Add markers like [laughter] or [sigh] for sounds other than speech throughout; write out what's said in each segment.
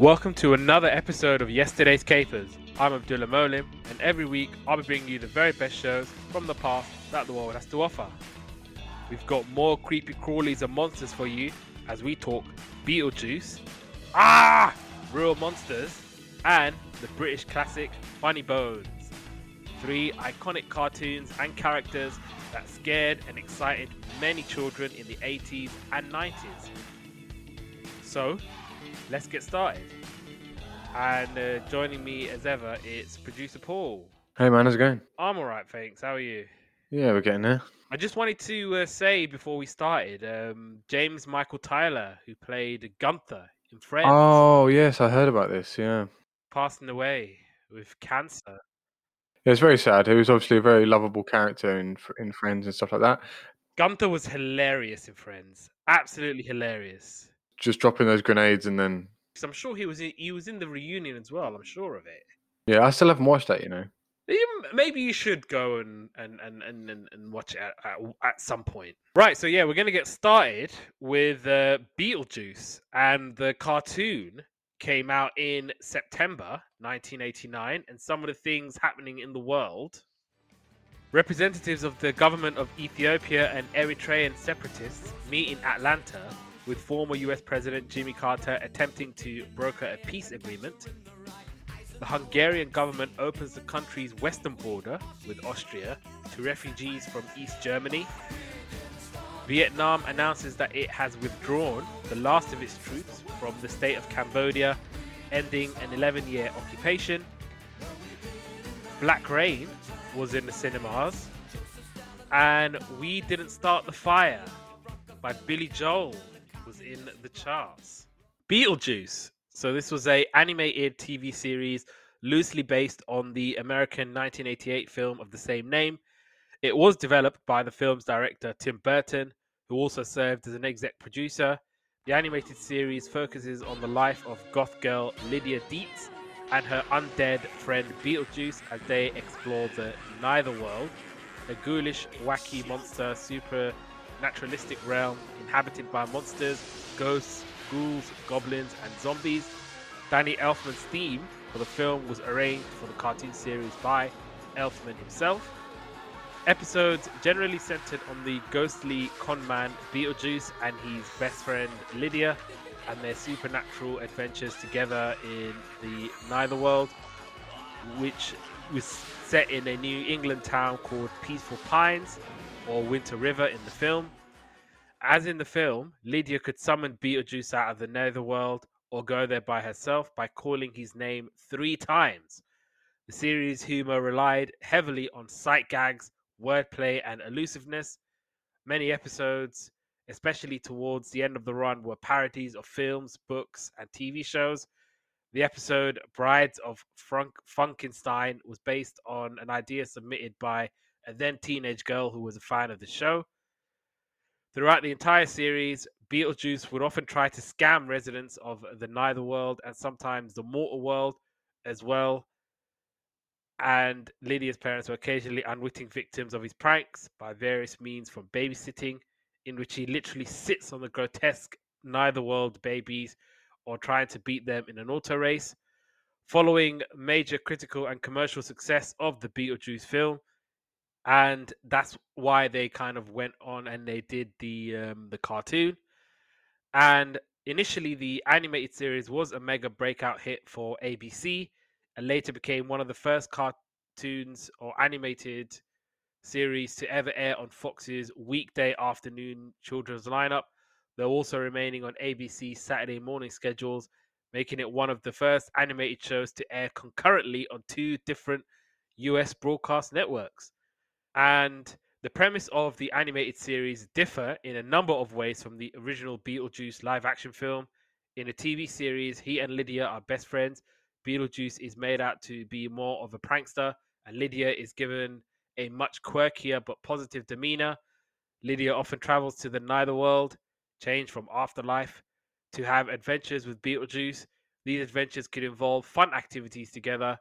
Welcome to another episode of Yesterday's Capers. I'm Abdullah Molim, and every week I'll be bringing you the very best shows from the past that the world has to offer. We've got more creepy crawlies and monsters for you as we talk Beetlejuice, ah, real monsters, and the British classic Funny Bones. Three iconic cartoons and characters that scared and excited many children in the 80s and 90s. So, let's get started. And uh, joining me as ever, it's producer Paul. Hey man, how's it going? I'm all right, thanks. How are you? Yeah, we're getting there. I just wanted to uh, say before we started, um, James Michael Tyler, who played Gunther in Friends, Oh yes, I heard about this. Yeah, passing away with cancer. yeah it's very sad. He was obviously a very lovable character in in Friends and stuff like that. Gunther was hilarious in Friends, absolutely hilarious. Just dropping those grenades and then 'Cause I'm sure he was in, he was in the reunion as well. I'm sure of it. yeah, I still haven't watched that. You know. Maybe you should go and and and and, and, watch it at, at, at some point. Right. So yeah, we're gonna get started with uh, Beetlejuice, and the cartoon came out in September 1989, and some of the things happening in the world. Representatives of the government of Ethiopia and Eritrean separatists meet in Atlanta with former US President Jimmy Carter attempting to broker a peace agreement. The Hungarian government opens the country's western border with Austria to refugees from East Germany. Vietnam announces that it has withdrawn the last of its troops from the state of Cambodia, ending an 11 year occupation. Black Rain was in the cinemas. And We Didn't Start the Fire by Billy Joel in the charts. Beetlejuice. So this was a animated TV series loosely based on the American 1988 film of the same name. It was developed by the film's director Tim Burton, who also served as an exec producer. The animated series focuses on the life of goth girl Lydia Deetz and her undead friend Beetlejuice as they explore the Neither World, a ghoulish, wacky monster supernaturalistic realm inhabited by monsters, ghosts, ghouls, goblins, and zombies. Danny Elfman's theme for the film was arranged for the cartoon series by Elfman himself. Episodes generally centered on the ghostly conman Beetlejuice and his best friend Lydia and their supernatural adventures together in the Neither World, which was set in a New England town called Peaceful Pines or Winter River in the film. As in the film, Lydia could summon Beetlejuice out of the Netherworld or go there by herself by calling his name three times. The series' humor relied heavily on sight gags, wordplay, and elusiveness. Many episodes, especially towards the end of the run, were parodies of films, books, and TV shows. The episode Brides of Frank Funkenstein was based on an idea submitted by a then teenage girl who was a fan of the show. Throughout the entire series, Beetlejuice would often try to scam residents of the Neither World and sometimes the Mortal World as well. And Lydia's parents were occasionally unwitting victims of his pranks by various means from babysitting, in which he literally sits on the grotesque Neither World babies or trying to beat them in an auto race. Following major critical and commercial success of the Beetlejuice film, and that's why they kind of went on and they did the um, the cartoon. And initially, the animated series was a mega breakout hit for ABC, and later became one of the first cartoons or animated series to ever air on Fox's weekday afternoon children's lineup. Though also remaining on ABC's Saturday morning schedules, making it one of the first animated shows to air concurrently on two different US broadcast networks. And the premise of the animated series differ in a number of ways from the original Beetlejuice live action film. In a TV series, he and Lydia are best friends. Beetlejuice is made out to be more of a prankster, and Lydia is given a much quirkier but positive demeanor. Lydia often travels to the Neither World, from Afterlife, to have adventures with Beetlejuice. These adventures could involve fun activities together,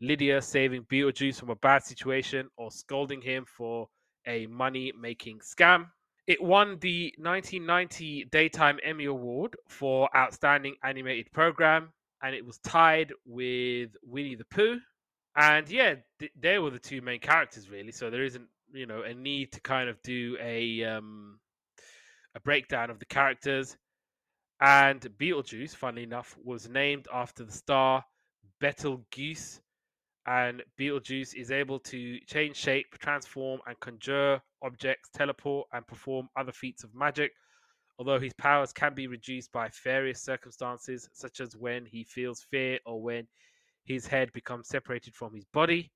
Lydia saving Beetlejuice from a bad situation or scolding him for a money making scam. It won the 1990 Daytime Emmy Award for Outstanding Animated Program. and it was tied with Winnie the Pooh. And yeah, th- they were the two main characters really. So there isn't, you know, a need to kind of do a um, a breakdown of the characters. And Beetlejuice, funnily enough, was named after the star Betelgeuse. And Beetlejuice is able to change shape, transform, and conjure objects, teleport, and perform other feats of magic. Although his powers can be reduced by various circumstances, such as when he feels fear or when his head becomes separated from his body.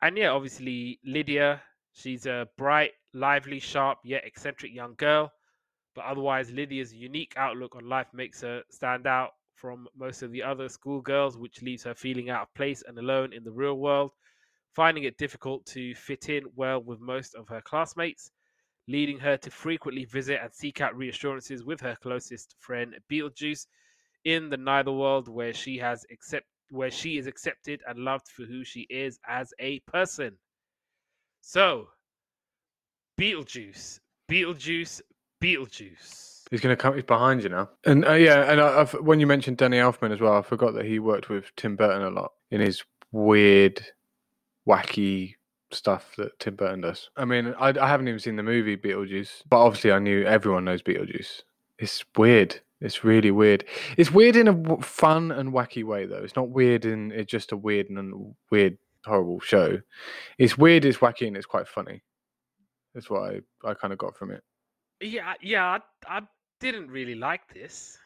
And yeah, obviously, Lydia, she's a bright, lively, sharp, yet eccentric young girl. But otherwise, Lydia's unique outlook on life makes her stand out from most of the other schoolgirls, which leaves her feeling out of place and alone in the real world, finding it difficult to fit in well with most of her classmates, leading her to frequently visit and seek out reassurances with her closest friend Beetlejuice in the Netherworld, where she has accept where she is accepted and loved for who she is as a person. So, Beetlejuice, Beetlejuice, Beetlejuice. He's going to come. He's behind you now. And uh, yeah, and I, when you mentioned Danny Elfman as well, I forgot that he worked with Tim Burton a lot in his weird, wacky stuff that Tim Burton does. I mean, I, I haven't even seen the movie Beetlejuice, but obviously I knew everyone knows Beetlejuice. It's weird. It's really weird. It's weird in a fun and wacky way, though. It's not weird in it's just a weird and weird, horrible show. It's weird, it's wacky, and it's quite funny. That's what I, I kind of got from it. Yeah, yeah, I, I didn't really like this.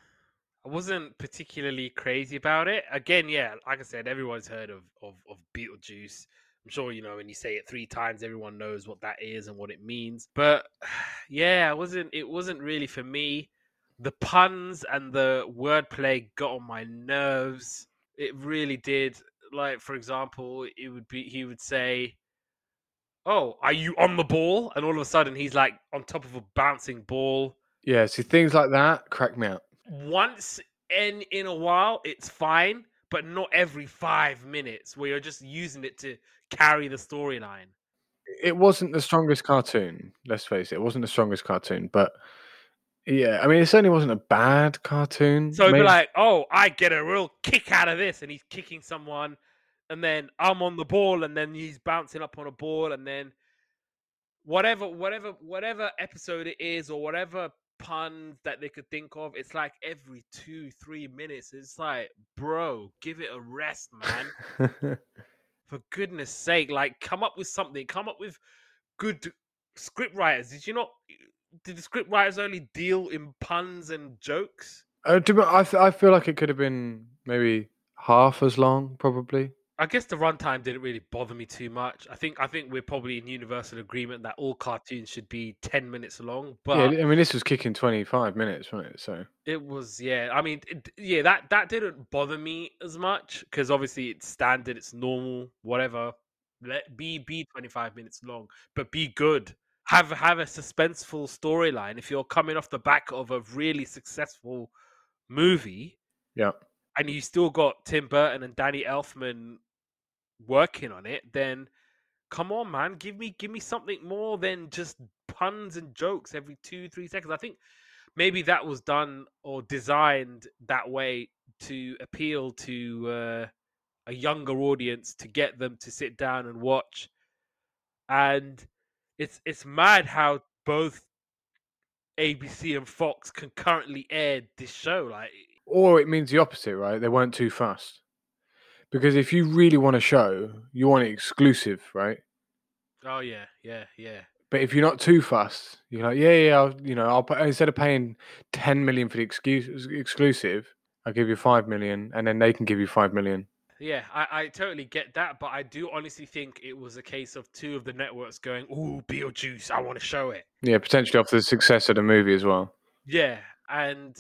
I wasn't particularly crazy about it. Again, yeah, like I said, everyone's heard of, of, of Beetlejuice. I'm sure, you know, when you say it three times, everyone knows what that is and what it means. But [sighs] yeah, it wasn't it wasn't really for me. The puns and the wordplay got on my nerves. It really did. Like, for example, it would be he would say, Oh, are you on the ball? And all of a sudden he's like on top of a bouncing ball. Yeah, see things like that crack me up. once in in a while it's fine but not every five minutes where you're just using it to carry the storyline It wasn't the strongest cartoon. Let's face it, it wasn't the strongest cartoon, but yeah, I mean, it certainly wasn't a bad cartoon. so it'd be like oh i get a real kick out of this and he's kicking someone and then i'm on the ball and then he's bouncing up on a ball and then whatever whatever whatever episode it is or whatever pun that they could think of it's like every two three minutes it's like bro give it a rest man. [laughs] For goodness sake like come up with something come up with good script writers. Did you not did the script writers only deal in puns and jokes? Uh, I, th- I feel like it could have been maybe half as long, probably. I guess the runtime didn't really bother me too much i think i think we're probably in universal agreement that all cartoons should be 10 minutes long but yeah, I mean, this was kicking 25 minutes, wasn't it? So, It was, yeah. I mean, it, yeah, that that didn't bother me as much because obviously it's standard, it's normal, whatever. Let be be twenty five minutes long, but be good. Have have a suspenseful storyline. If you're coming off the back of a really successful movie, yeah. and you still got Tim Burton and Danny Elfman working on it, then come on, man, give me give me something more than just puns and jokes every two three seconds. I think maybe that was done or designed that way to appeal to uh, a younger audience to get them to sit down and watch. And it's it's mad how both ABC and Fox concurrently aired this show. Like Or it means the opposite, right? They weren't too fast. Because if you really want a show, you want it exclusive, right? Oh yeah, yeah, yeah. But if you're not too fast, you're like, yeah, yeah, I'll, you know, I'll pay, instead of paying 10 million for the excuse, exclusive, I'll give you 5 million and then they can give you 5 million. Yeah, I, I totally get that, but I do honestly think it was a case of two of the networks going, "Ooh, Beetlejuice, I want to show it." Yeah, potentially off the success of the movie as well. Yeah, and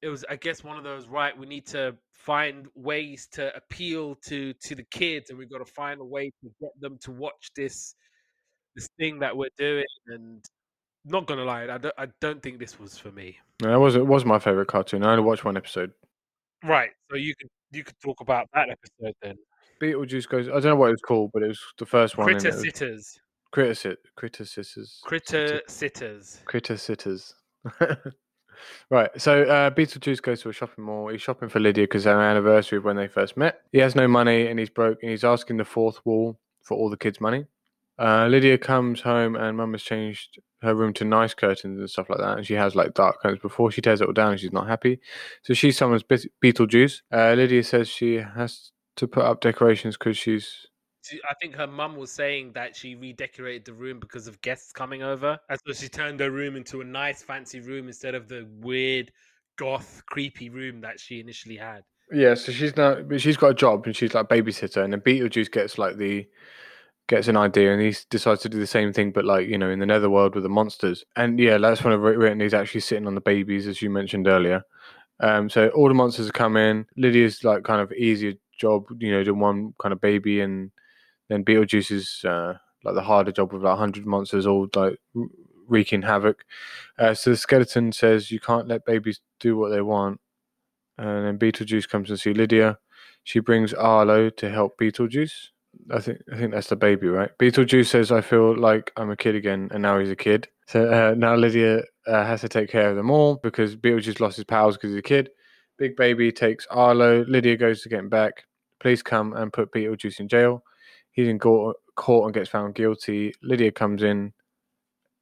it was, I guess, one of those. Right, we need to find ways to appeal to to the kids, and we've got to find a way to get them to watch this this thing that we're doing. And not gonna lie, I don't, I don't think this was for me. No, that was, it was my favorite cartoon. I only watched one episode. Right, so you could you could talk about that episode then. Beetlejuice goes, I don't know what it was called, but it was the first one. Critter it sitters, Critter sit, critter sitters, critter sitters. critter sitters. [laughs] Right. So uh, Beetlejuice goes to a shopping mall. He's shopping for Lydia because their anniversary of when they first met. He has no money and he's broke and he's asking the fourth wall for all the kids' money. Uh, Lydia comes home and Mum has changed her room to nice curtains and stuff like that. And she has like dark curtains before she tears it all down. She's not happy. So she summons Be- Beetlejuice. Uh, Lydia says she has to put up decorations because she's She- I think her mum was saying that she redecorated the room because of guests coming over, and so she turned her room into a nice, fancy room instead of the weird, goth, creepy room that she initially had. Yeah, so she's now but she's got a job and she's like babysitter, and then Beetlejuice gets like the gets an idea and he decides to do the same thing, but like you know in the netherworld with the monsters. And yeah, that's when I've written he's actually sitting on the babies, as you mentioned earlier. Um, so all the monsters come in. Lydia's like kind of easier job, you know, doing one kind of baby, and then Beetlejuice's uh, like the harder job with like hundred monsters all like wreaking havoc. Uh, so the skeleton says you can't let babies do what they want. And then Beetlejuice comes to see Lydia. She brings Arlo to help Beetlejuice. I think I think that's the baby, right? Beetlejuice says, "I feel like I'm a kid again," and now he's a kid. So uh, now Lydia uh, has to take care of them all because Beetlejuice lost his powers because he's a kid. Big baby takes Arlo. Lydia goes to get him back. Police come and put Beetlejuice in jail. He's in court, court and gets found guilty. Lydia comes in,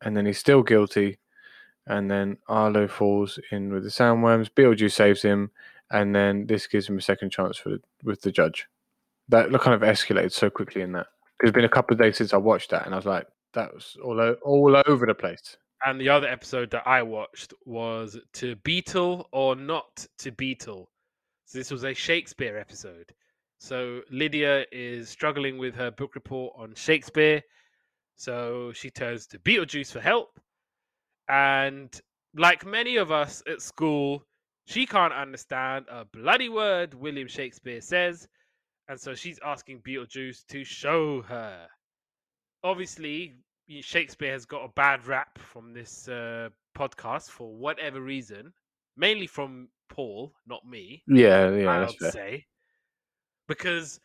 and then he's still guilty. And then Arlo falls in with the sandworms. Beetlejuice saves him, and then this gives him a second chance for with the judge. That kind of escalated so quickly in that. It's been a couple of days since I watched that, and I was like, that was all o- all over the place. And the other episode that I watched was To Beetle or Not to Beetle. So this was a Shakespeare episode. So Lydia is struggling with her book report on Shakespeare. So she turns to Beetlejuice for help. And like many of us at school, she can't understand a bloody word William Shakespeare says. And so she's asking Beetlejuice to show her. Obviously, Shakespeare has got a bad rap from this uh, podcast for whatever reason, mainly from Paul, not me. Yeah, yeah, I that's would fair. say. Because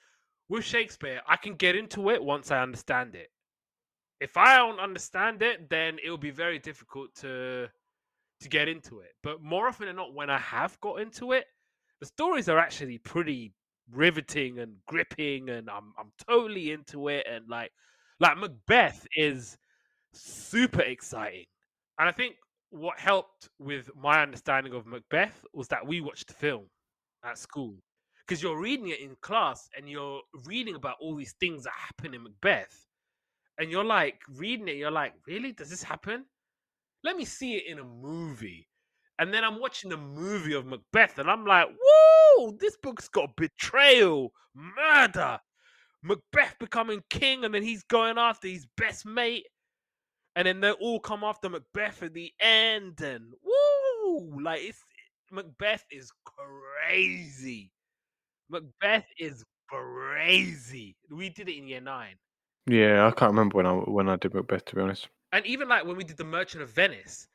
with Shakespeare, I can get into it once I understand it. If I don't understand it, then it'll be very difficult to to get into it. But more often than not, when I have got into it, the stories are actually pretty riveting and gripping, and I'm I'm totally into it. And like like Macbeth is super exciting, and I think what helped with my understanding of Macbeth was that we watched the film at school because you're reading it in class and you're reading about all these things that happen in Macbeth, and you're like reading it, you're like, really, does this happen? Let me see it in a movie. And then I'm watching the movie of Macbeth, and I'm like, whoa, this book's got betrayal, murder, Macbeth becoming king, and then he's going after his best mate, and then they all come after Macbeth at the end, and woo, like it's Macbeth is crazy. Macbeth is crazy. We did it in year nine. Yeah, I can't remember when I when I did Macbeth to be honest. And even like when we did the Merchant of Venice,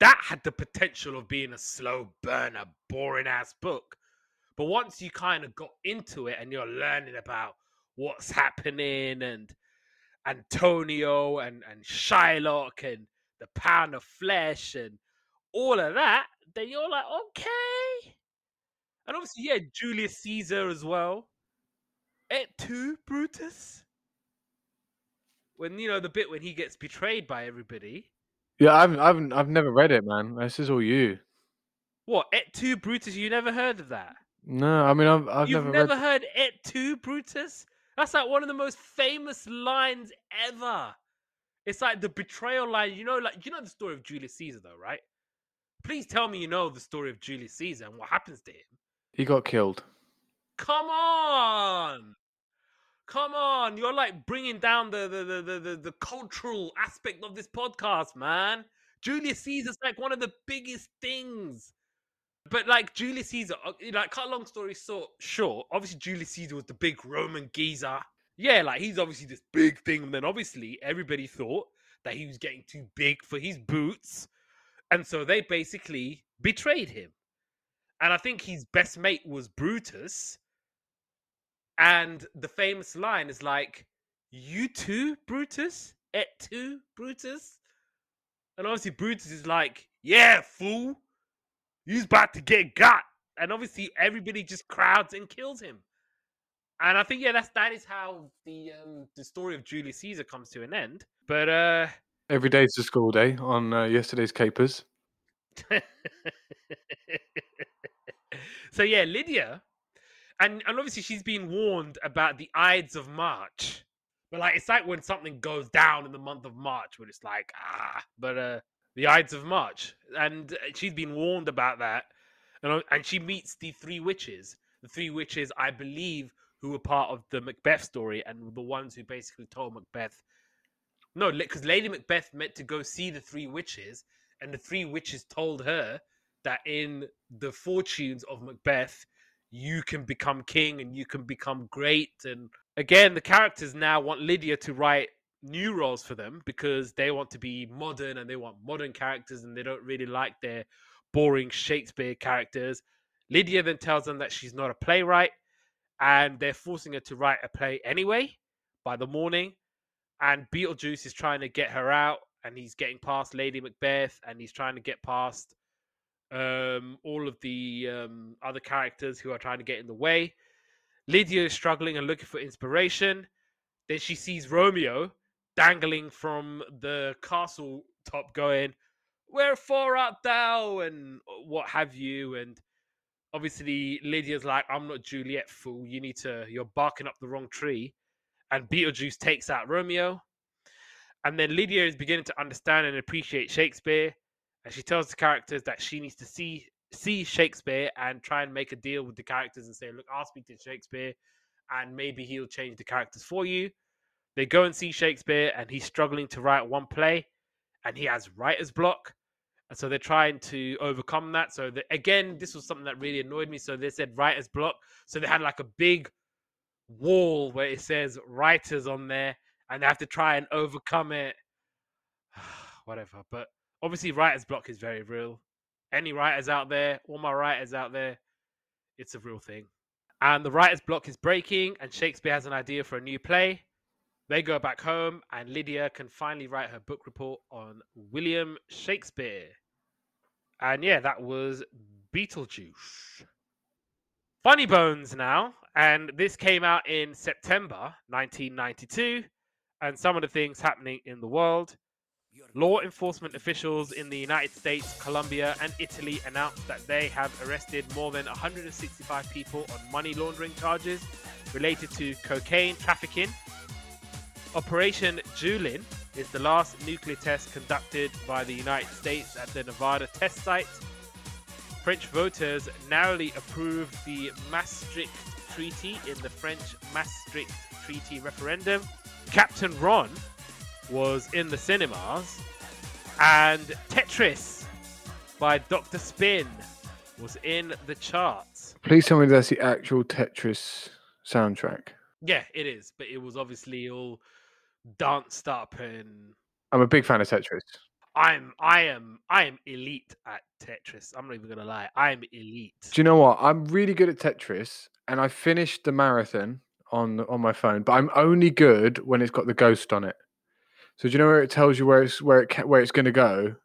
that had the potential of being a slow burner, boring ass book. But once you kind of got into it and you're learning about what's happening and Antonio and, and Shylock and the pound of flesh and all of that, then you're like, okay. And obviously, yeah, Julius Caesar as well. Et tu, Brutus? When you know the bit when he gets betrayed by everybody. Yeah, I've I've I've never read it, man. This is all you. What, Et tu, Brutus? You never heard of that? No, I mean I've I've You've never, never, read. heard Et tu, Brutus? That's like one of the most famous lines ever. It's like the betrayal line. You know, like you know the story of Julius Caesar, though, right? Please tell me you know the story of Julius Caesar and what happens to him. He got killed. Come on. Come on. You're like bringing down the the, the, the, the, cultural aspect of this podcast, man. Julius Caesar's like one of the biggest things. But like Julius Caesar, uh, like cut long story short, sure, obviously Julius Caesar was the big Roman geezer. Yeah, like he's obviously this big thing. And then obviously everybody thought that he was getting too big for his boots. And so they basically betrayed him. And I think his best mate was Brutus. And the famous line is like, You too, Brutus? Et tu, Brutus? And obviously, Brutus is like, Yeah, fool. He's about to get got. And obviously everybody just crowds and kills him. And I think yeah, that's that is how the um the story of Julius Caesar comes to an end. But uh Every day's a school day on uh, yesterday's capers. [laughs] so yeah, Lydia, and and obviously she's been warned about the Ides of March, but like it's like when something goes down in the month of March, when it's like ah, but uh, the Ides of March, and uh, she's been warned about that, and and she meets the three witches, the three witches, I believe, who were part of the Macbeth story and the ones who basically told Macbeth. No, because Lady Macbeth meant to go see the three witches, and the three witches told her that in the fortunes of Macbeth, you can become king and you can become great. And again, the characters now want Lydia to write new roles for them because they want to be modern and they want modern characters and they don't really like their boring Shakespeare characters. Lydia then tells them that she's not a playwright and they're forcing her to write a play anyway by the morning. And Beetlejuice is trying to get her out and he's getting past Lady Macbeth and he's trying to get past um, all of the um, other characters who are trying to get in the way. Lydia is struggling and looking for inspiration. Then she sees Romeo dangling from the castle top, going, Wherefore art thou? and what have you. And obviously, Lydia's like, I'm not Juliet, fool. You need to, you're barking up the wrong tree. And Beetlejuice takes out Romeo. And then Lydia is beginning to understand and appreciate Shakespeare. And she tells the characters that she needs to see see Shakespeare and try and make a deal with the characters and say, look, I'll speak to Shakespeare and maybe he'll change the characters for you. They go and see Shakespeare and he's struggling to write one play and he has writer's block. And so they're trying to overcome that. So the, again, this was something that really annoyed me. So they said writer's block. So they had like a big wall where it says writers on there and they have to try and overcome it. [sighs] Whatever. But obviously, writer's block is very real. Any writers out there, all my writers out there, it's a real thing. And the writer's block is breaking, and Shakespeare has an idea for a new play. They go back home, and Lydia can finally write her book report on William Shakespeare. And yeah, that was Beetlejuice. Funny Bones now, and this came out in September 1992 and some of the things happening in the world. Law enforcement officials in the United States, Colombia, and Italy announced that they have arrested more than 165 people on money laundering charges related to cocaine trafficking. Operation Julin is the last nuclear test conducted by the United States at the Nevada test site. French voters narrowly approved the Maastricht Treaty in the French Maastricht Treaty referendum. Captain Ron was in the cinemas, and Tetris by Dr. Spin was in the charts. Please tell me that's the actual Tetris soundtrack. Yeah, it is, but it was obviously all danced up and I'm a big fan of Tetris. I'm I am I am elite at Tetris. I'm not even gonna lie. I'm elite. Do you know what? I'm really good at Tetris, and I finished the marathon on on my phone, but I'm only good when it's got the ghost on it. So do you know where it tells you where it's where it where it's going to go?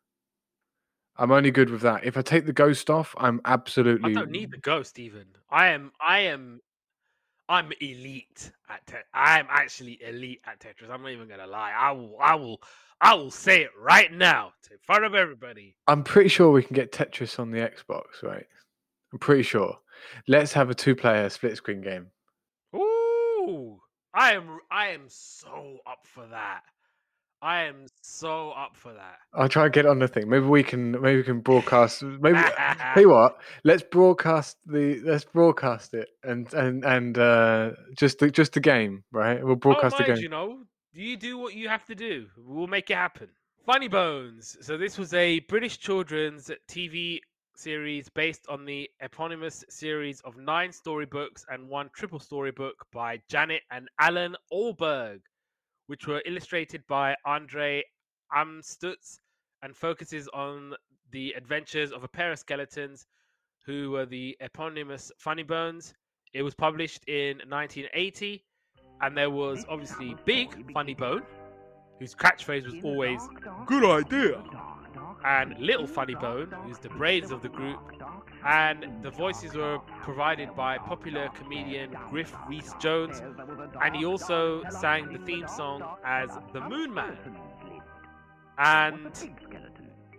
I'm only good with that. If I take the ghost off, I'm absolutely. I don't need the ghost even. I am I am I'm elite at Tetris. I'm actually elite at Tetris. I'm not even gonna lie. I will I will I will say it right now in front of everybody. I'm pretty sure we can get Tetris on the Xbox, right? I'm pretty sure. Let's have a two-player split screen game. Ooh, I am I am so up for that. I am so up for that. I'll try and get on the thing. Maybe we can. Maybe we can broadcast. Maybe hey what. [laughs] Let's broadcast the. Let's broadcast it and and and uh, just the just the game, right? We'll broadcast don't the game. you know. You do what you have to do. We'll make it happen. Funny Bones. So this was a British children's TV series based on the eponymous series of nine storybooks and one triple storybook by Janet and Allan Ahlberg, which were illustrated by Andre Amstutz and focuses on the adventures of a pair of skeletons who were the eponymous Funny Bones. It was published in 1980 and there was obviously Big Funny Bone, whose catchphrase was always "Good idea," and Little Funny Bone, who's the brains of the group. And the voices were provided by popular comedian Griff Rhys Jones, and he also sang the theme song as the Moon Man. And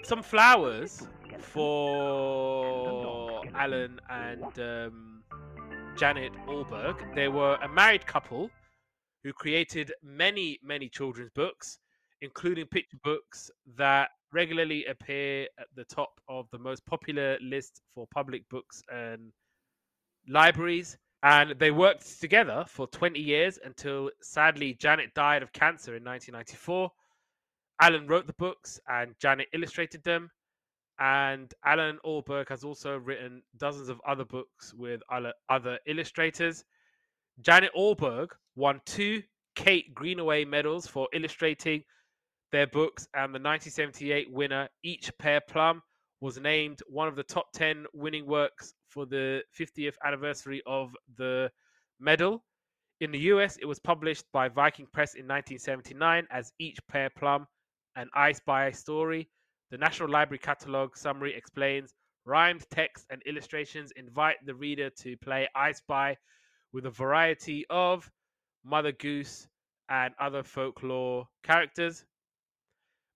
some flowers for Allan and um, Janet Ahlberg. They were a married couple who created many, many children's books, including picture books that regularly appear at the top of the most popular list for public books and libraries. And they worked together for 20 years until sadly Janet died of cancer in 1994. Allan wrote the books and Janet illustrated them. And Allan Ahlberg has also written dozens of other books with other illustrators. Janet Ahlberg won two Kate Greenaway medals for illustrating their books, and the 1978 winner, Each Pear Plum, was named one of the top 10 winning works for the 50th anniversary of the medal. In the US, it was published by Viking Press in 1979 as Each Pear Plum, an I Spy story. The National Library Catalogue summary explains rhymed text and illustrations invite the reader to play I Spy with a variety of Mother Goose and other folklore characters.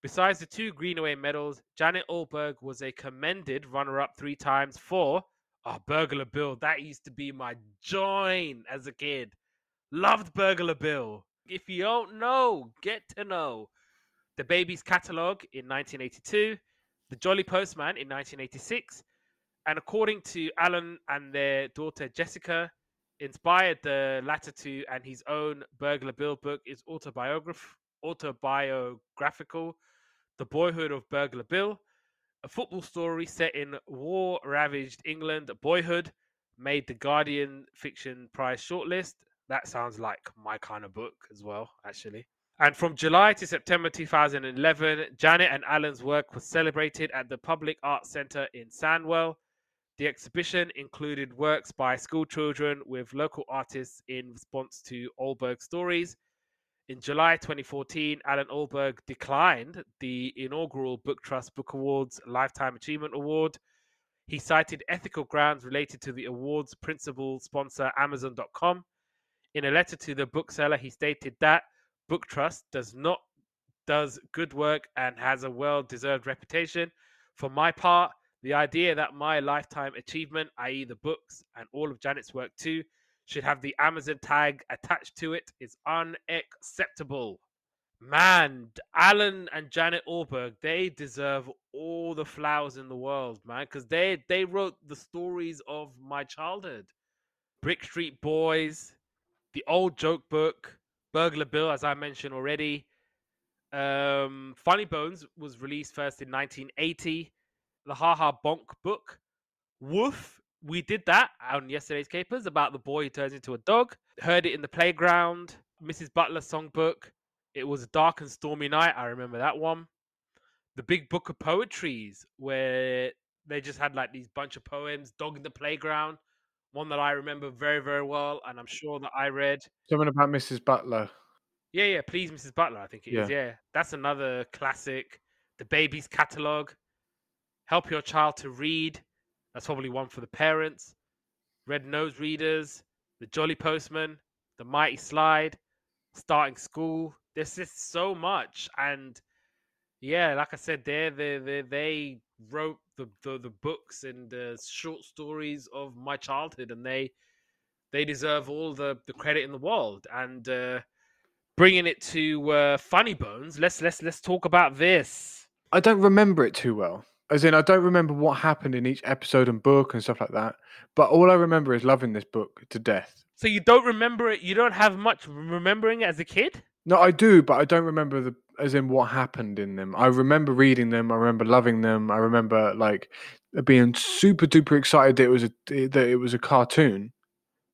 Besides the two Greenaway medals, Janet Ahlberg was a commended runner up three times for oh, Burglar Bill. That used to be my joint as a kid. Loved Burglar Bill. If you don't know, get to know. The Baby's Catalogue in 1982, The Jolly Postman in 1986, and according to Allan and their daughter Jessica, inspired the latter two and his own Burglar Bill book is autobiograph- autobiographical the Boyhood of Burglar Bill, a football story set in war ravaged England. Boyhood made the Guardian Fiction Prize shortlist. That sounds like my kind of book as well, actually. And from July to September 2011, Janet and Allan's work was celebrated at the Public Arts Centre in Sandwell. The exhibition included works by schoolchildren with local artists in response to Ahlberg stories, in July 2014, Allan Ahlberg declined the inaugural Book Trust Book Awards Lifetime Achievement Award. He cited ethical grounds related to the award's principal sponsor, Amazon.com. In a letter to the bookseller, he stated that Book Trust does not does good work and has a well-deserved reputation. For my part, the idea that my lifetime achievement, i.e., the books and all of Janet's work too, should have the Amazon tag attached to it is unacceptable. Man, Allan and Janet Ahlberg, they deserve all the flowers in the world, man, because they they wrote the stories of my childhood. Brick Street Boys, the old joke book, Burglar Bill, as I mentioned already. Um, Funny Bones was released first in 1980. The Ha Ha Bonk book. Woof we did that on yesterday's capers about the boy who turns into a dog. Heard it in the playground. Mrs. Butler's songbook. It was a dark and stormy night. I remember that one. The Big Book of Poetries, where they just had like these bunch of poems. Dog in the playground. One that I remember very, very well, and I'm sure that I read. Something about Mrs. Butler. Yeah, yeah. Please, Mrs. Butler. I think it yeah. is. yeah. that's another classic. The Baby's Catalog. Help your child to read that's probably one for the parents. Red Nose Readers, The Jolly Postman, The Mighty Slide, Starting School. There's just so much. And yeah, like I said, they they they, wrote the, the, the books and the short stories of my childhood, and they they deserve all the, the credit in the world. And uh, bringing it to uh, Funny Bones, let's let's let's talk about this. I don't remember it too well. As in, I don't remember what happened in each episode and book and stuff like that. But all I remember is loving this book to death. So you don't remember it? You don't have much remembering it as a kid? No, I do, but I don't remember the as in what happened in them. I remember reading them. I remember loving them. I remember like being super duper excited that it was a that it was a cartoon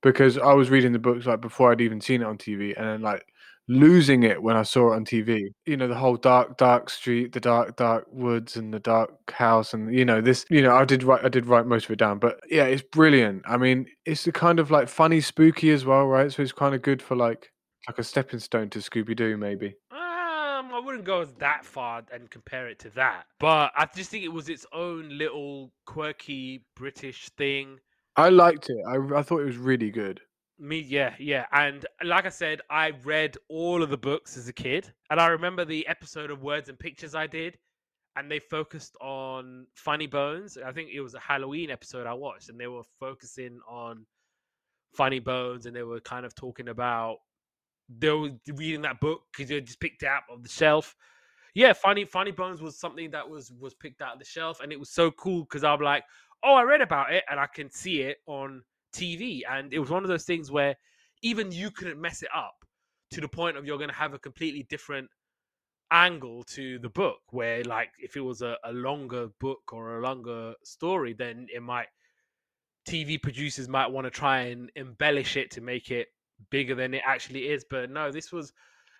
because I was reading the books like before I'd even seen it on TV, and then like losing it when I saw it on TV. You know, the whole dark, dark street, the dark, dark woods, and the dark house, and you know this. You know, I did write, I did write most of it down, but yeah, it's brilliant. I mean, it's the kind of like funny, spooky as well, right? So it's kind of good for like like a stepping stone to Scooby Doo, maybe. Um, I wouldn't go as that far and compare it to that, but I just think it was its own little quirky British thing. I liked it. I, I thought it was really good. Me, yeah, yeah. And like I said, I read all of the books as a kid. And I remember the episode of Words and Pictures I did. And they focused on Funny Bones. I think it was a Halloween episode I watched. And they were focusing on Funny Bones. And they were kind of talking about, they were reading that book because they just picked it up of the shelf. Yeah, Funny Funny Bones was something that was was picked out of the shelf. And it was so cool because I'm like, oh, I read about it and I can see it on TV. And it was one of those things where even you couldn't mess it up to the point of you're going to have a completely different angle to the book. Where, like, if it was a, a longer book or a longer story, then it might, TV producers might want to try and embellish it to make it bigger than it actually is. But no, this was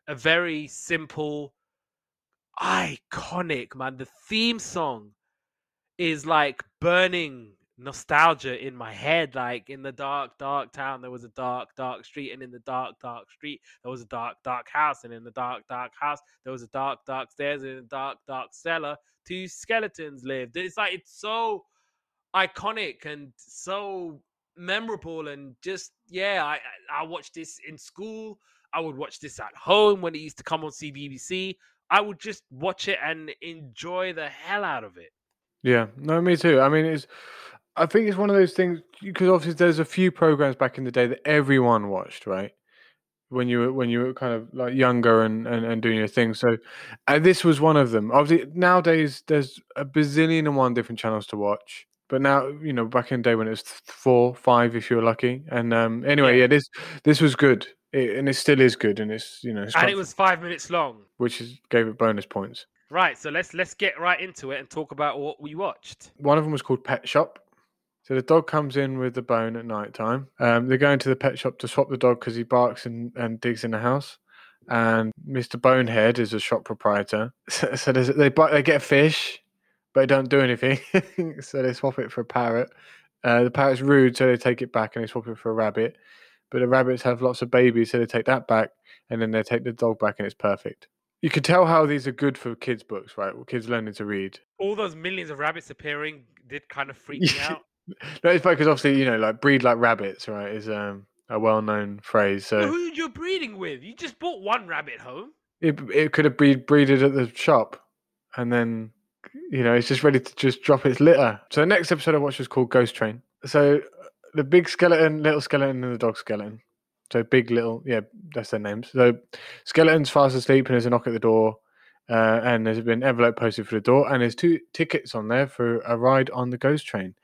a very simple, iconic, man. The theme song is like burning nostalgia in my head. Like in the dark, dark town, there was a dark, dark street, and in the dark, dark street, there was a dark, dark house, and in the dark, dark house, there was a dark, dark stairs, and in the dark, dark cellar, two skeletons lived. It's like it's so iconic and so memorable, and just yeah, I I watched this in school. I would watch this at home when it used to come on CBBC. I would just watch it and enjoy the hell out of it. Yeah, no, me too. I mean, it's. I think it's one of those things because obviously there's a few programs back in the day that everyone watched, right? When you were when you were kind of like younger and and, and doing your thing. So, and this was one of them. Obviously, nowadays there's a bazillion and one different channels to watch. But now, you know, back in the day when it was four, five, if you were lucky. And um, anyway, yeah, this this was good, it, and it still is good, and it's you know, it's and it was five minutes long, which is gave it bonus points. Right, so let's let's get right into it and talk about what we watched. One of them was called Pet Shop. So the dog comes in with the bone at night time. Um, they're going to the pet shop to swap the dog because he barks and, and digs in the house. And Mr. Bonehead is a shop proprietor. [laughs] So, so they buy, they get a fish, but they don't do anything. [laughs] so they swap it for a parrot. Uh, the parrot's rude, so they take it back and they swap it for a rabbit. But the rabbits have lots of babies, so they take that back, and then they take the dog back, and it's perfect. You can tell how these are good for kids' books, right? Kids learning to read. All those millions of rabbits appearing did kind of freak me [laughs] out. No, it's because obviously you know, like breed like rabbits, right? Is um a well-known phrase. So who you're breeding with? You just bought one rabbit home. It it could have breed breeded at the shop, and then you know it's just ready to just drop its litter. So the next episode I watched was called Ghost Train. So the big skeleton, little skeleton, and the dog skeleton. So big, little, yeah, that's their names. So skeleton's fast asleep, and there's a knock at the door. Uh, and there's been an envelope posted for the door, and there's two tickets on there for a ride on the ghost train.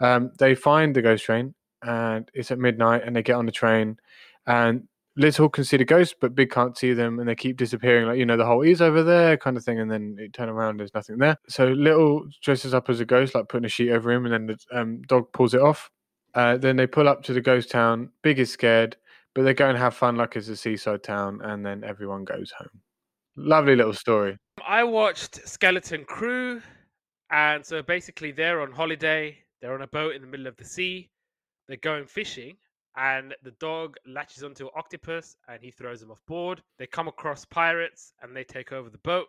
Um, they find the ghost train, and it's at midnight, and they get on the train, and Little can see the ghost, but Big can't see them, and they keep disappearing. Like you know, the whole is over there kind of thing, and then it turn around, there's nothing there. So Little dresses up as a ghost, like putting a sheet over him, and then the um, dog pulls it off. Uh, then they pull up to the ghost town. Big is scared, but they go and have fun like it's a seaside town, and then everyone goes home. Lovely little story. I watched Skeleton Crew, and so basically they're on holiday they're on a boat in the middle of the sea. They're going fishing, and the dog latches onto an octopus and he throws them off board. They come across pirates and they take over the boat.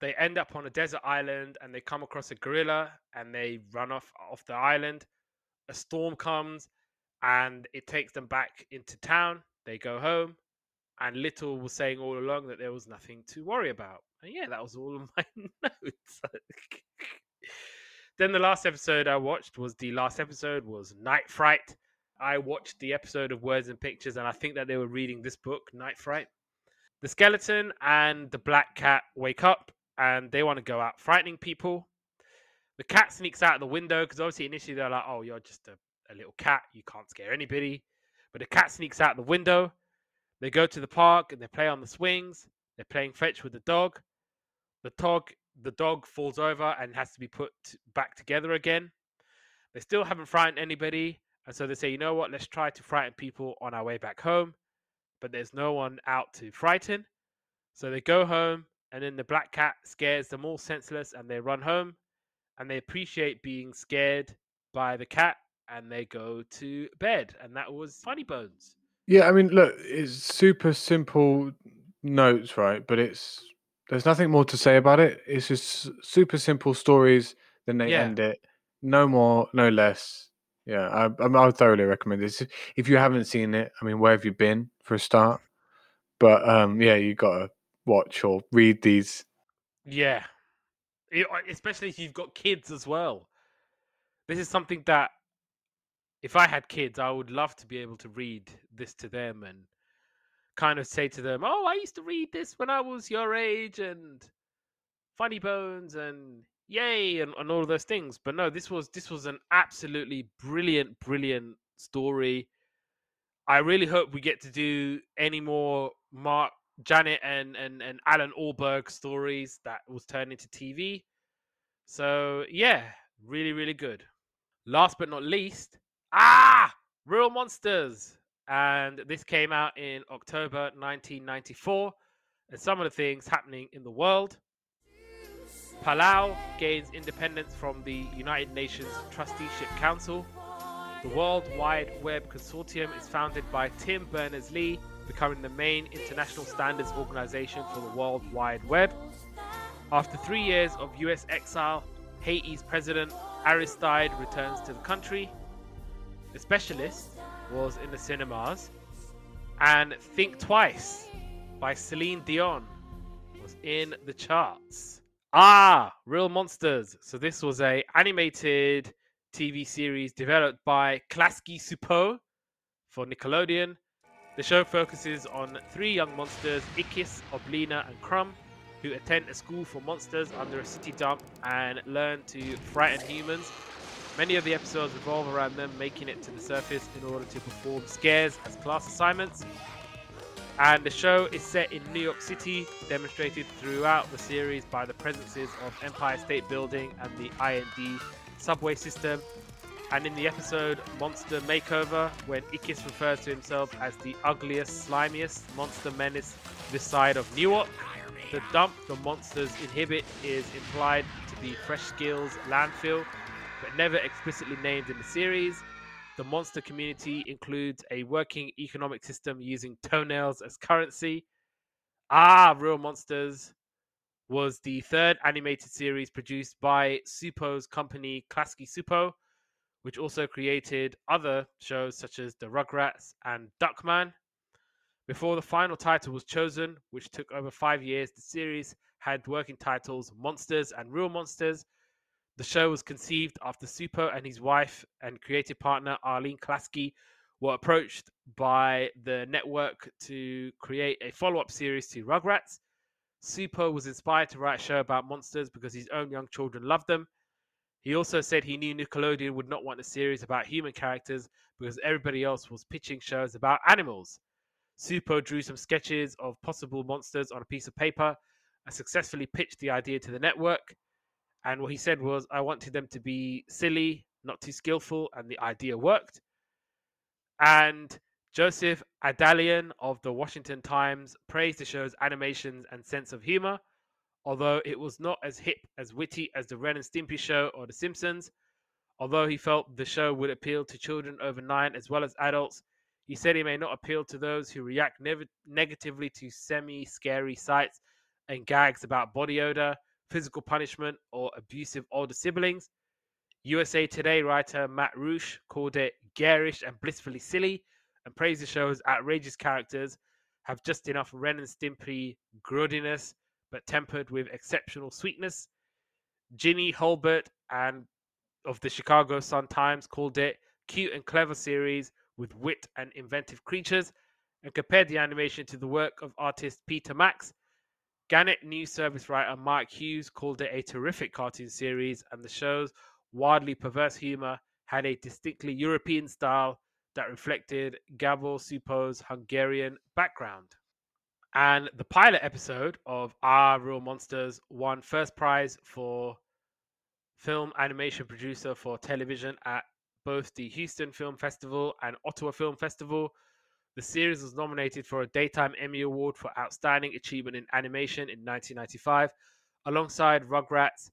They end up on a desert island and they come across a gorilla and they run off off the island. A storm comes and it takes them back into town. They go home, and Little was saying all along that there was nothing to worry about. And yeah, that was all of my [laughs] notes. Then the last episode I watched was the last episode was Night Fright. I watched the episode of Words and Pictures, and I think that they were reading this book, Night Fright. The skeleton and the black cat wake up and they want to go out frightening people. The cat sneaks out the window because obviously initially they're like, "Oh, you're just a, a little cat. You can't scare anybody." But the cat sneaks out the window. They go to the park and they play on the swings. They're playing fetch with the dog. The dog the dog falls over and has to be put back together again. They still haven't frightened anybody, and so they say, you know what, let's try to frighten people on our way back home. But there's no one out to frighten. So they go home, and then the black cat scares them all senseless, and they run home. And they appreciate being scared by the cat, and they go to bed. And that was Funny Bones. Yeah, I mean, look, it's super simple notes, right? But it's There's nothing more to say about it. It's just super simple stories. Then they Yeah. end it. No more, no less. Yeah, I, I, I would thoroughly recommend this. If you haven't seen it, I mean, where have you been for a start? But um, yeah, you gotta watch or read these. Yeah. It- especially if you've got kids as well. This is something that if I had kids, I would love to be able to read this to them and kind of say to them, "Oh, I used to read this when I was your age and Funny Bones and yay and, and all those things." But no, this was this was an absolutely brilliant brilliant story. I really hope we get to do any more Mark Janet and and and Allan Ahlberg stories that was turned into TV. So yeah, really really good. Last but not least, ah, Real Monsters, and this came out in October 1994. And some of the things happening in the world. Palau gains independence from the United Nations Trusteeship Council. The World Wide Web Consortium is founded by Tim Berners-Lee, becoming the main international standards organization for the World Wide Web. After three years of US exile, Haiti's president Aristide returns to the country. The Specialist was in the cinemas. And Think Twice by Celine Dion was in the charts. Ah, Real Monsters. So this was a animated TV series developed by Klasky Csupo for Nickelodeon. The show focuses on three young monsters, Ickis, Oblina, and Crumb, who attend a school for monsters under a city dump and learn to frighten humans. Many of the episodes revolve around them making it to the surface in order to perform scares as class assignments. And the show is set in New York City, demonstrated throughout the series by the presences of Empire State Building and the IND subway system. And in the episode Monster Makeover, when Ickis refers to himself as the ugliest, slimiest monster menace this side of Newark, the dump the monsters inhibit is implied to be Fresh Kills landfill, but never explicitly named in the series. The monster community includes a working economic system using toenails as currency. Ah, Real Monsters was the third animated series produced by Csupo's company Klasky Csupo, which also created other shows such as The Rugrats and Duckman. Before the final title was chosen, which took over five years, the series had working titles Monsters and Real Monsters. The show was conceived after Csupo and his wife and creative partner Arlene Klasky were approached by the network to create a follow up series to Rugrats. Csupo was inspired to write a show about monsters because his own young children loved them. He also said he knew Nickelodeon would not want a series about human characters because everybody else was pitching shows about animals. Csupo drew some sketches of possible monsters on a piece of paper and successfully pitched the idea to the network. And what he said was, I wanted them to be silly, not too skillful, and the idea worked. And Joseph Adalian of the Washington Times praised the show's animations and sense of humor. Although it was not as hip as witty as the Ren and Stimpy show or The Simpsons, although he felt the show would appeal to children over nine as well as adults, he said he may not appeal to those who react nev- negatively to semi scary sights and gags about body odor, physical punishment, or abusive older siblings. USA Today writer Matt Roush called it garish and blissfully silly and praised the show's outrageous characters have just enough Ren and Stimpy grudiness but tempered with exceptional sweetness. Ginny Holbert and of the Chicago Sun Times called it cute and clever series with wit and inventive creatures and compared the animation to the work of artist Peter Max. Gannett news service writer Mark Hughes called it a terrific cartoon series, and the show's wildly perverse humor had a distinctly European style that reflected Gabor Csupo's Hungarian background. And the pilot episode of Our Real Monsters won first prize for film animation producer for television at both the Houston Film Festival and Ottawa Film Festival. The series was nominated for a Daytime Emmy Award for Outstanding Achievement in Animation in 1995, alongside Rugrats,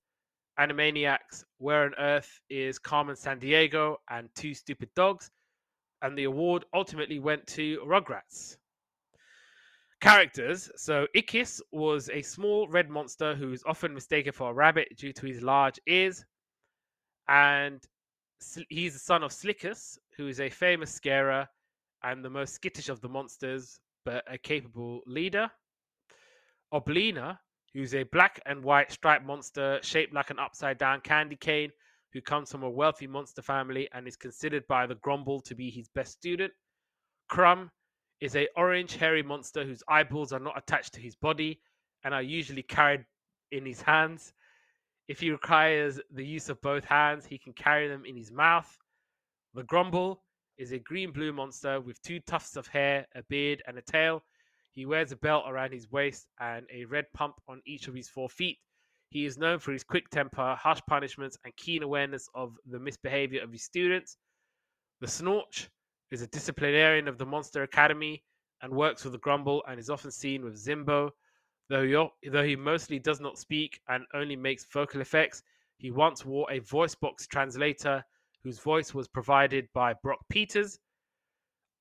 Animaniacs, Where on Earth is Carmen Sandiego, and Two Stupid Dogs. And the award ultimately went to Rugrats. Characters. So Ickis was a small red monster who is often mistaken for a rabbit due to his large ears. And he's the son of Slickus, who is a famous scarer and the most skittish of the monsters, but a capable leader. Oblina, who's a black and white striped monster shaped like an upside down candy cane, who comes from a wealthy monster family and is considered by the Grumble to be his best student. Crumb is a orange hairy monster whose eyeballs are not attached to his body and are usually carried in his hands. If he requires the use of both hands, he can carry them in his mouth. The Grumble is a green blue monster with two tufts of hair, a beard, and a tail. He wears a belt around his waist and a red pump on each of his four feet. He is known for his quick temper, harsh punishments, and keen awareness of the misbehavior of his students. The Snorch is a disciplinarian of the Monster Academy and works with the Grumble and is often seen with Zimbo. Though he, though he mostly does not speak and only makes vocal effects, he once wore a voice box translator whose voice was provided by Brock Peters.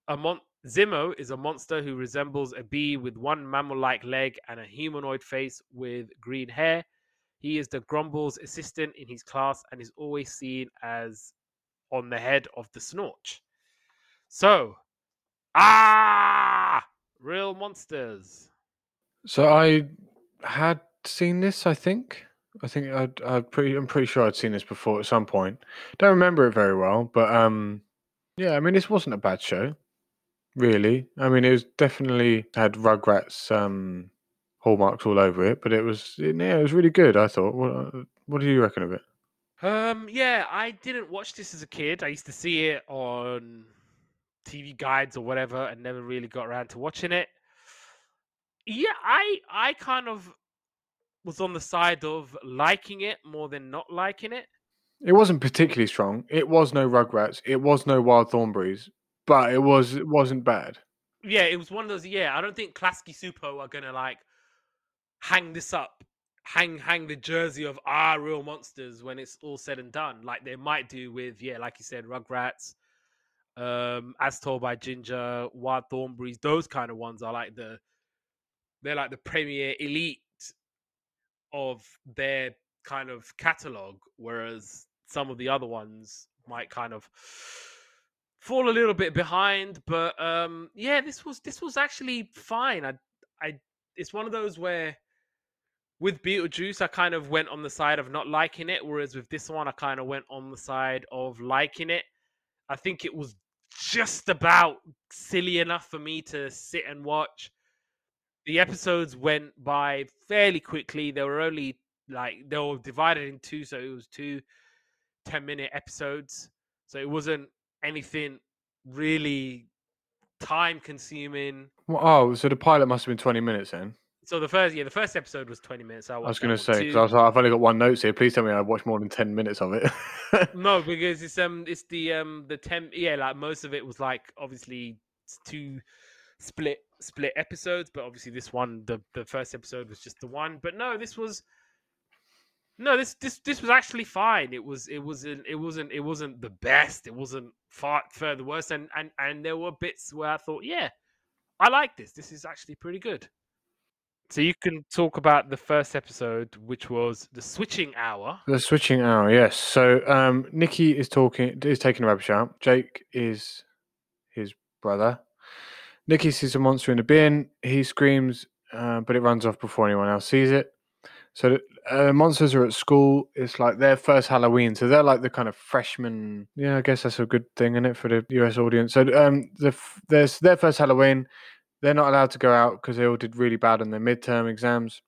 A mon- Zimbo is a monster who resembles a bee with one mammal like leg and a humanoid face with green hair. He is the Grumble's assistant in his class and is always seen as on the head of the Snorch. So, ah, real monsters. So I had seen this. I think. I think I'd, I'd pretty. I'm pretty sure I'd seen this before at some point. Don't remember it very well, but um, yeah. I mean, this wasn't a bad show, really. I mean, it was definitely had Rugrats um hallmarks all over it, but it was yeah, it was really good. I thought. What What do you reckon of it? Um, yeah, I didn't watch this as a kid. I used to see it on TV guides or whatever, and never really got around to watching it. Yeah, I I kind of was on the side of liking it more than not liking it. It wasn't particularly strong. It was no Rugrats. It was no Wild Thornberrys, but it was it wasn't bad. Yeah, it was one of those. Yeah, I don't think Klasky Csupo are gonna like hang this up, hang hang the jersey of our real monsters when it's all said and done, like they might do with yeah, like you said, Rugrats, um, as told by Ginger, Wild Thornberrys. Those kind of ones are like the they're like the premier elite of their kind of catalog, whereas some of the other ones might kind of fall a little bit behind. But um, yeah, this was this was actually fine. I I it's one of those where with Beetlejuice, I kind of went on the side of not liking it, whereas with this one, I kind of went on the side of liking it. I think it was just about silly enough for me to sit and watch the episodes went by fairly quickly. They were only like they were divided in two, so it was two 10 minute episodes. So it wasn't anything really time consuming. Well, oh, so the pilot must have been 20 minutes then. So the first, yeah, the first episode was 20 minutes. I, I was going to say because I was like, I've only got one note here. Please tell me I watched more than 10 minutes of it. [laughs] no, because it's um, it's the um, the 10, yeah, like most of it was like obviously two split split episodes, but obviously this one, the the first episode was just the one. But no, this was no, this this this was actually fine. It was it wasn't it wasn't it wasn't the best. It wasn't far further worse. And and and there were bits where I thought, yeah, I like this. This is actually pretty good. So you can talk about the first episode, which was the switching hour. The switching hour, yes. So um, Nikki is talking, is taking a rubbish out. Jake is his brother, Nicky sees a monster in the bin. He screams, uh, but it runs off before anyone else sees it. So uh, monsters are at school. It's like their first Halloween, so they're like the kind of freshman. Yeah, I guess that's a good thing in it for the US audience. So um, the there's their first Halloween. They're not allowed to go out because they all did really bad on their midterm exams.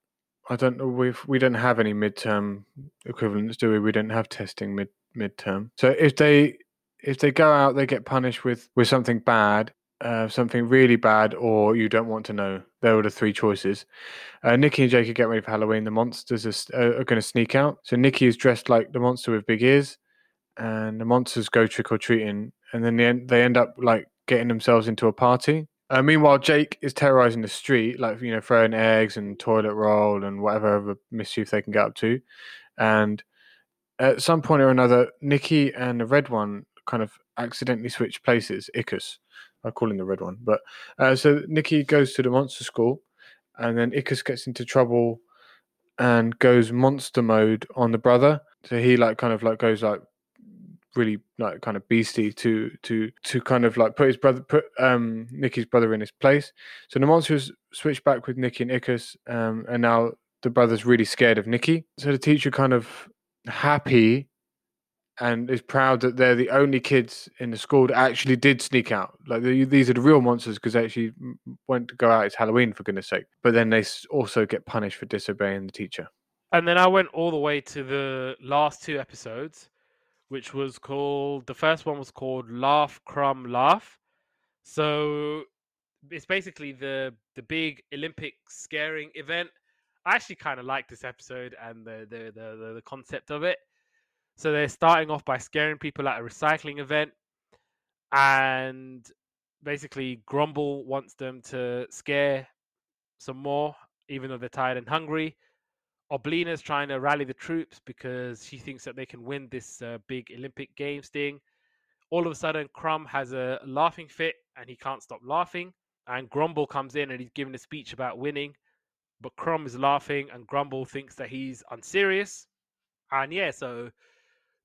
I don't know. We we don't have any midterm equivalents, do we? We don't have testing mid midterm. So if they if they go out, they get punished with with something bad uh, something really bad or you don't want to know. There were the three choices. Uh, Nikki and Jake are getting ready for Halloween. The monsters are, uh, are going to sneak out. So Nikki is dressed like the monster with big ears, and the monsters go trick or treating, and then they end, they end up like getting themselves into a party. Uh, meanwhile, Jake is terrorizing the street, like you know, throwing eggs and toilet roll and whatever other mischief they can get up to. And at some point or another, Nikki and the red one kind of accidentally switch places, Ickis I call him the red one. But uh, so Nikki goes to the monster school, and then Ickis gets into trouble and goes monster mode on the brother. So he like kind of like goes like really like kind of beastie to to to kind of like put his brother put um Nikki's brother in his place. So the monsters switch back with Nikki and Ickis, um, and now the brother's really scared of Nikki. So the teacher kind of happy and is proud that they're the only kids in the school that actually did sneak out. Like these are the real monsters because they actually went to go out. It's Halloween for goodness sake. But then they also get punished for disobeying the teacher. And then I went all the way to the last two episodes, which was called the first one was called Laugh Crumb Laugh. So it's basically the the big Olympic scaring event. I actually kind of like this episode and the the, the the the concept of it. So they're starting off by scaring people at a recycling event, and basically Grumble wants them to scare some more, even though they're tired and hungry. Oblina's trying to rally the troops because she thinks that they can win this uh, big Olympic Games thing. All of a sudden, Crumb has a laughing fit and he can't stop laughing. And Grumble comes in and he's giving a speech about winning, but Crumb is laughing and Grumble thinks that he's unserious. And yeah, so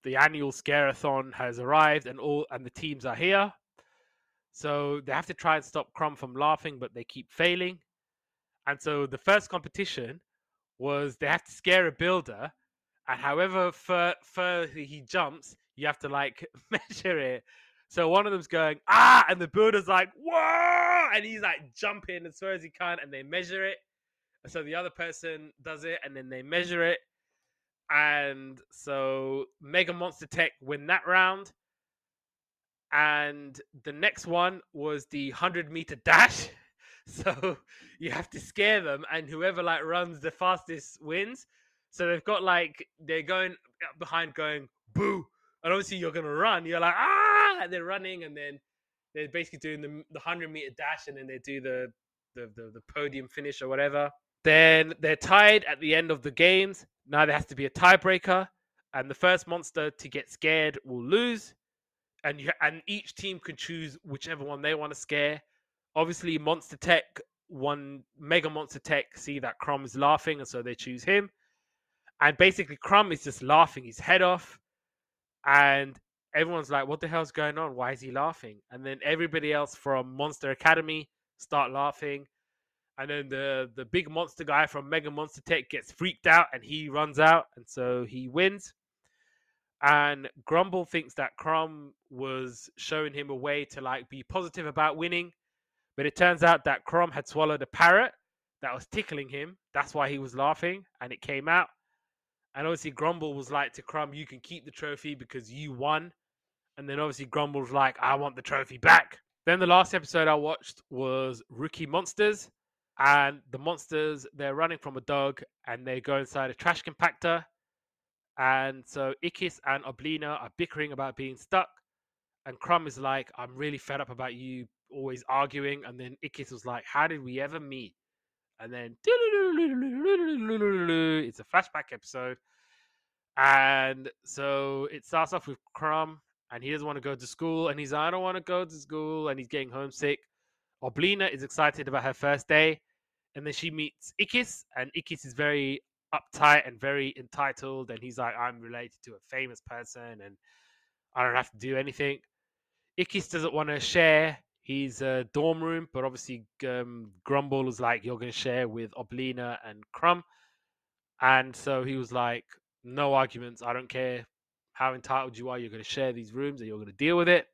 the annual Scareathon has arrived and all and the teams are here. So they have to try and stop Crumb from laughing, but they keep failing. And so the first competition was they have to scare a builder, and however fur, fur he jumps, you have to like [laughs] measure it. So one of them's going ah, and the builder's like whoa, and he's like jumping as far as he can, and they measure it. So the other person does it, and then they measure it, and so Mega Monster Tech win that round. And the next one was the hundred meter dash. [laughs] So you have to scare them, and whoever like runs the fastest wins. So they've got like they're going behind, going boo, and obviously you're gonna run. You're like ah, and they're running, and then they're basically doing the the hundred meter dash, and then they do the the, the the podium finish or whatever. Then they're tied at the end of the games. Now there has to be a tiebreaker, and the first monster to get scared will lose. And you and each team can choose whichever one they want to scare obviously Monster Tech one Mega Monster Tech see that Crumb is laughing, and so they choose him. And basically, Crumb is just laughing his head off, and everyone's like, "What the hell's going on? Why is he laughing?" And then everybody else from Monster Academy start laughing, and then the the big monster guy from Mega Monster Tech gets freaked out, and he runs out, and so he wins. And Grumble thinks that Crumb was showing him a way to like be positive about winning but it turns out that Crumb had swallowed a parrot that was tickling him. That's why he was laughing, and it came out. And obviously, Grumble was like to Crumb, "You can keep the trophy because you won." And then obviously, Grumble's like, "I want the trophy back." Then the last episode I watched was Rookie Monsters, and the monsters they're running from a dog, and they go inside a trash compactor. And so Ickis and Oblina are bickering about being stuck, and Crumb is like, "I'm really fed up about you always arguing, and then Ickis was like, "How did we ever meet?" And then [laughs] it's a flashback episode, and so it starts off with Crumb, and he doesn't want to go to school, and he's like, "I don't want to go to school," and he's getting homesick. Oblina is excited about her first day, and then she meets Ickis, and Ickis is very uptight and very entitled, and he's like, "I'm related to a famous person, and I don't have to do anything." Ickis doesn't want to share his uh, dorm room, but obviously um, Grumble was like, "You're going to share with Oblina and Crumb," and so he was like, "No arguments. I don't care how entitled you are. You're going to share these rooms, and you're going to deal with it."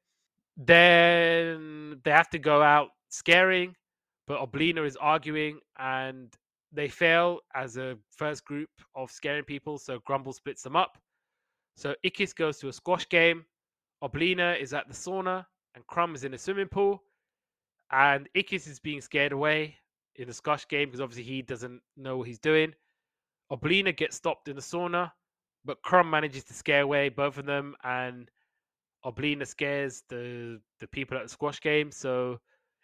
Then they have to go out scaring, but Oblina is arguing, and they fail as a first group of scaring people. So Grumble splits them up. So Ickis goes to a squash game. Oblina is at the sauna and Crumb is in a swimming pool, and Ickis is being scared away in the squash game because obviously he doesn't know what he's doing. Oblina gets stopped in the sauna, but Crumb manages to scare away both of them, and Oblina scares the the people at the squash game. So,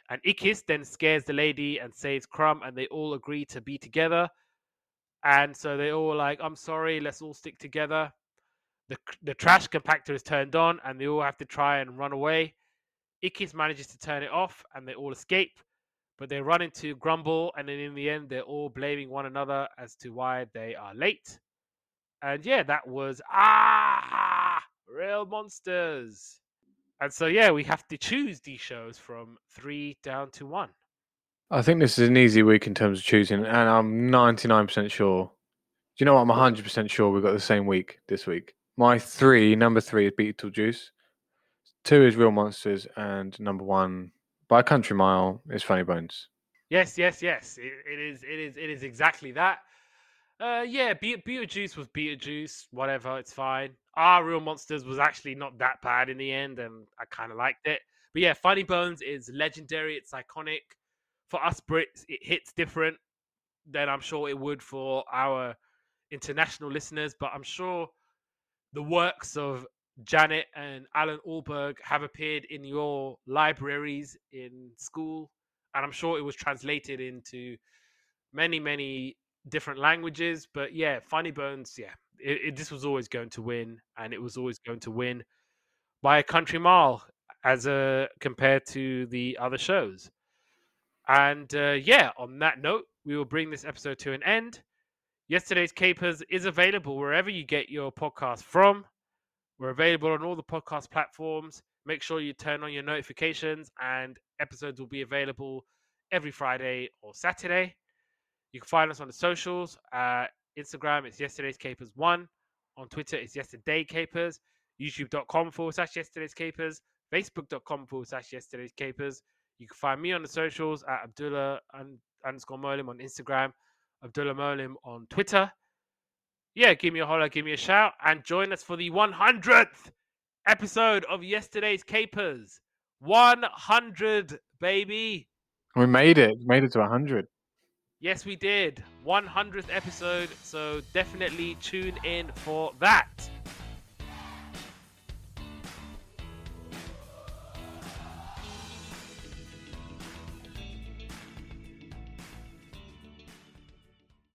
and Ickis then scares the lady and saves Crumb, and they all agree to be together. And so they all like, "I'm sorry, let's all stick together." The the trash compactor is turned on, and they all have to try and run away Ickis manages to turn it off and they all escape, but they run into Grumble, and then in the end, they're all blaming one another as to why they are late. And yeah, that was ah real monsters. And so yeah, we have to choose these shows from three down to one. I think this is an easy week in terms of choosing, and I'm 99% sure. Do you know what? I'm 100% sure we've got the same week this week. My three, number three is Beetlejuice, two is Real Monsters, and number one, by a country mile, is Funny Bones. Yes, yes, yes. It, it is. It is. It is exactly that. Uh, yeah, Be- Beetlejuice was Beetlejuice. Whatever, it's fine. Our Real Monsters was actually not that bad in the end, and I kind of liked it. But yeah, Funny Bones is legendary. It's iconic. For us Brits, it hits different than I'm sure it would for our international listeners. But I'm sure the works of Janet and Allan Ahlberg have appeared in your libraries in school, and I'm sure it was translated into many, many different languages. But yeah, Funny Bones, yeah, it, it, this was always going to win, and it was always going to win by a country mile as a compared to the other shows. And uh, yeah, on that note, we will bring this episode to an end. Yesterday's Capers is available wherever you get your podcast from. We're available on all the podcast platforms. Make sure you turn on your notifications, and episodes will be available every Friday or Saturday. You can find us on the socials. Uh, Instagram, it's yesterday's capers one. On Twitter, it's yesterday capers. YouTube.com forward slash yesterday's capers. Facebook.com forward slash yesterday's capers. You can find me on the socials at Abdullah underscore Molim on Instagram, Abdullah Molim on Twitter. Yeah, give me a holler, give me a shout, and join us for the 100th episode of yesterday's Capers. 100, baby. We made it. We made it to 100. Yes, we did. 100th episode. So definitely tune in for that.